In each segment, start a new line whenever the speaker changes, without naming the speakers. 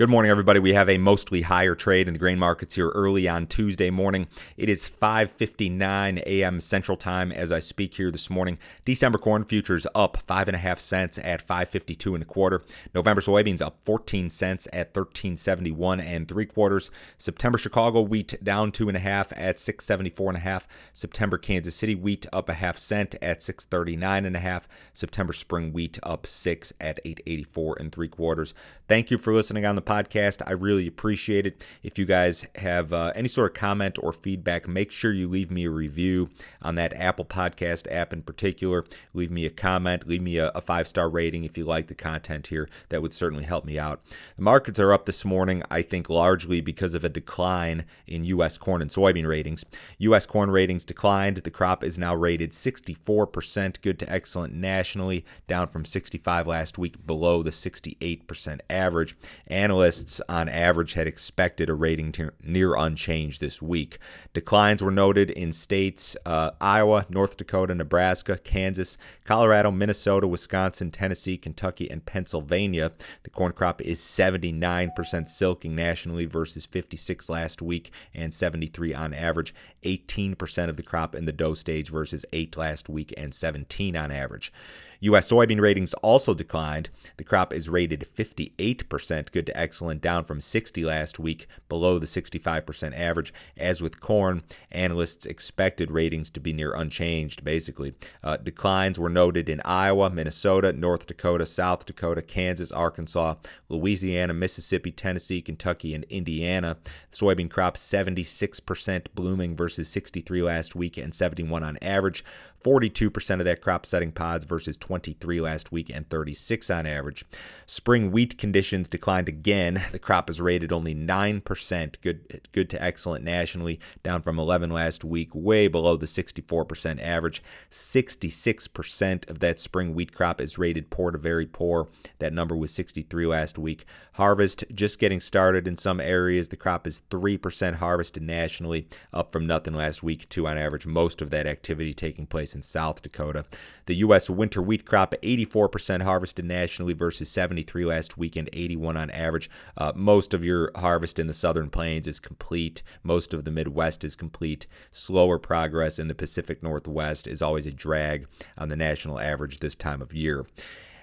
Good morning, everybody. We have a mostly higher trade in the grain markets here early on Tuesday morning. It is 5:59 a.m. Central Time as I speak here this morning. December corn futures up five and a half cents at 5.52 and a quarter. November soybeans up 14 cents at 13.71 and three quarters. September Chicago wheat down two and a half at 6.74 and a half. September Kansas City wheat up a half cent at 6.39 and a half. September spring wheat up six at 8.84 and three quarters. Thank you for listening on the podcast. I really appreciate it. If you guys have uh, any sort of comment or feedback, make sure you leave me a review on that Apple Podcast app in particular. Leave me a comment, leave me a, a five star rating if you like the content here. That would certainly help me out. The markets are up this morning, I think, largely because of a decline in U.S. corn and soybean ratings. U.S. corn ratings declined. The crop is now rated 64% good to excellent nationally, down from 65 last week, below the 68% average. Analysts analysts on average had expected a rating near unchanged this week. Declines were noted in states uh, Iowa, North Dakota, Nebraska, Kansas, Colorado, Minnesota, Wisconsin, Tennessee, Kentucky, and Pennsylvania. The corn crop is 79% silking nationally versus 56 last week and 73 on average. 18% of the crop in the dough stage versus 8 last week and 17 on average. U.S. soybean ratings also declined. The crop is rated 58% good to excellent, down from 60 last week, below the 65% average. As with corn, analysts expected ratings to be near unchanged, basically. Uh, declines were noted in Iowa, Minnesota, North Dakota, South Dakota, Kansas, Arkansas, Louisiana, Mississippi, Tennessee, Kentucky, and Indiana. Soybean crop 76% blooming versus 63 last week and 71 on average. 42% of that crop setting pods versus 23 last week and 36 on average. Spring wheat conditions declined again. The crop is rated only 9% good good to excellent nationally, down from 11 last week, way below the 64% average. 66% of that spring wheat crop is rated poor to very poor. That number was 63 last week. Harvest just getting started in some areas. The crop is 3% harvested nationally, up from nothing last week, 2 on average. Most of that activity taking place in South Dakota. The U.S. winter wheat crop, 84% harvested nationally versus 73 last weekend, 81 on average. Uh, most of your harvest in the southern plains is complete. Most of the Midwest is complete. Slower progress in the Pacific Northwest is always a drag on the national average this time of year.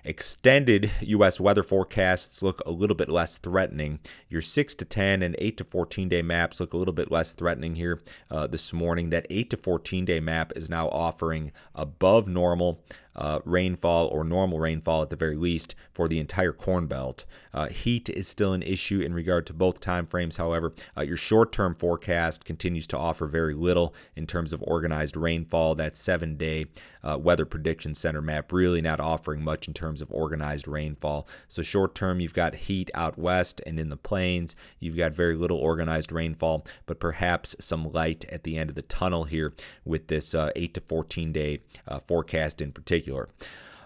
Extended U.S. weather forecasts look a little bit less threatening. Your 6 to 10 and 8 to 14 day maps look a little bit less threatening here uh, this morning. That 8 to 14 day map is now offering above normal uh, rainfall or normal rainfall at the very least for the entire Corn Belt. Uh, heat is still an issue in regard to both time frames. However, uh, your short-term forecast continues to offer very little in terms of organized rainfall. That seven-day uh, weather prediction center map really not offering much in terms of organized rainfall. So short-term, you've got heat out west and in the plains. You've got very little organized rainfall, but perhaps some light at the end of the tunnel here with this uh, 8 to 14 day uh, forecast in particular particular.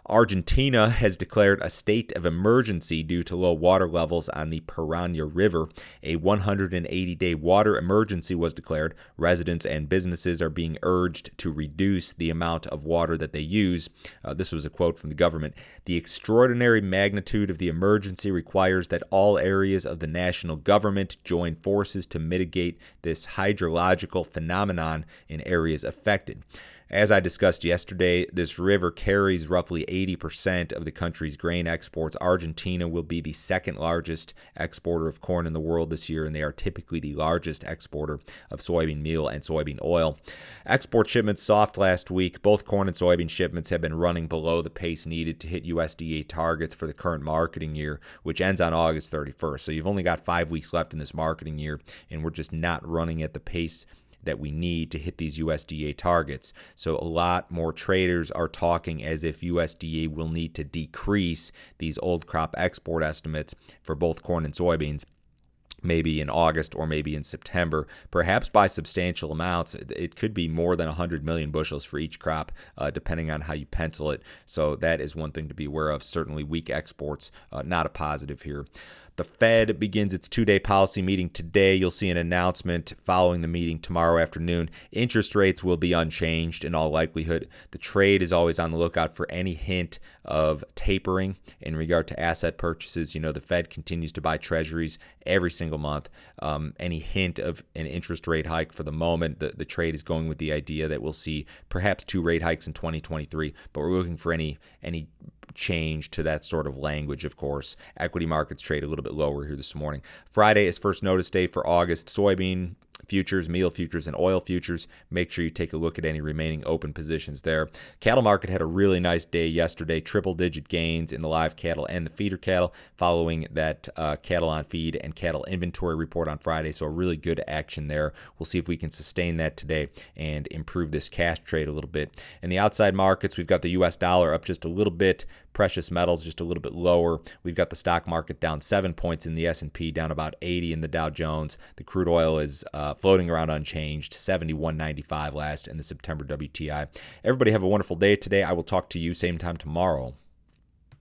Argentina has declared a state of emergency due to low water levels on the Paraná River. A 180 day water emergency was declared. Residents and businesses are being urged to reduce the amount of water that they use. Uh, this was a quote from the government. The extraordinary magnitude of the emergency requires that all areas of the national government join forces to mitigate this hydrological phenomenon in areas affected. As I discussed yesterday, this river carries roughly 80% of the country's grain exports. Argentina will be the second largest exporter of corn in the world this year, and they are typically the largest exporter of soybean meal and soybean oil. Export shipments soft last week. Both corn and soybean shipments have been running below the pace needed to hit USDA targets for the current marketing year, which ends on August 31st. So you've only got five weeks left in this marketing year, and we're just not running at the pace that we need to hit these USDA targets. So a lot more traders are talking as if USDA will need to decrease these old crop export estimates for both corn and soybeans maybe in August or maybe in September, perhaps by substantial amounts. It could be more than 100 million bushels for each crop, uh, depending on how you pencil it. So that is one thing to be aware of. Certainly, weak exports, uh, not a positive here. The Fed begins its two day policy meeting today. You'll see an announcement following the meeting tomorrow afternoon. Interest rates will be unchanged in all likelihood. The trade is always on the lookout for any hint of tapering in regard to asset purchases. You know, the Fed continues to buy treasuries every single month. Um, any hint of an interest rate hike for the moment, the, the trade is going with the idea that we'll see perhaps two rate hikes in 2023, but we're looking for any any change to that sort of language, of course. Equity markets trade a little bit lower here this morning. Friday is first notice day for August. Soybean futures, meal futures, and oil futures. Make sure you take a look at any remaining open positions there. Cattle market had a really nice day yesterday, triple digit gains in the live cattle and the feeder cattle following that uh, cattle on feed and cattle inventory report on Friday. So, a really good action there. We'll see if we can sustain that today and improve this cash trade a little bit. In the outside markets, we've got the US dollar up just a little bit precious metals just a little bit lower. We've got the stock market down seven points in the S&P, down about 80 in the Dow Jones. The crude oil is uh, floating around unchanged, 71.95 last in the September WTI. Everybody have a wonderful day today. I will talk to you same time tomorrow.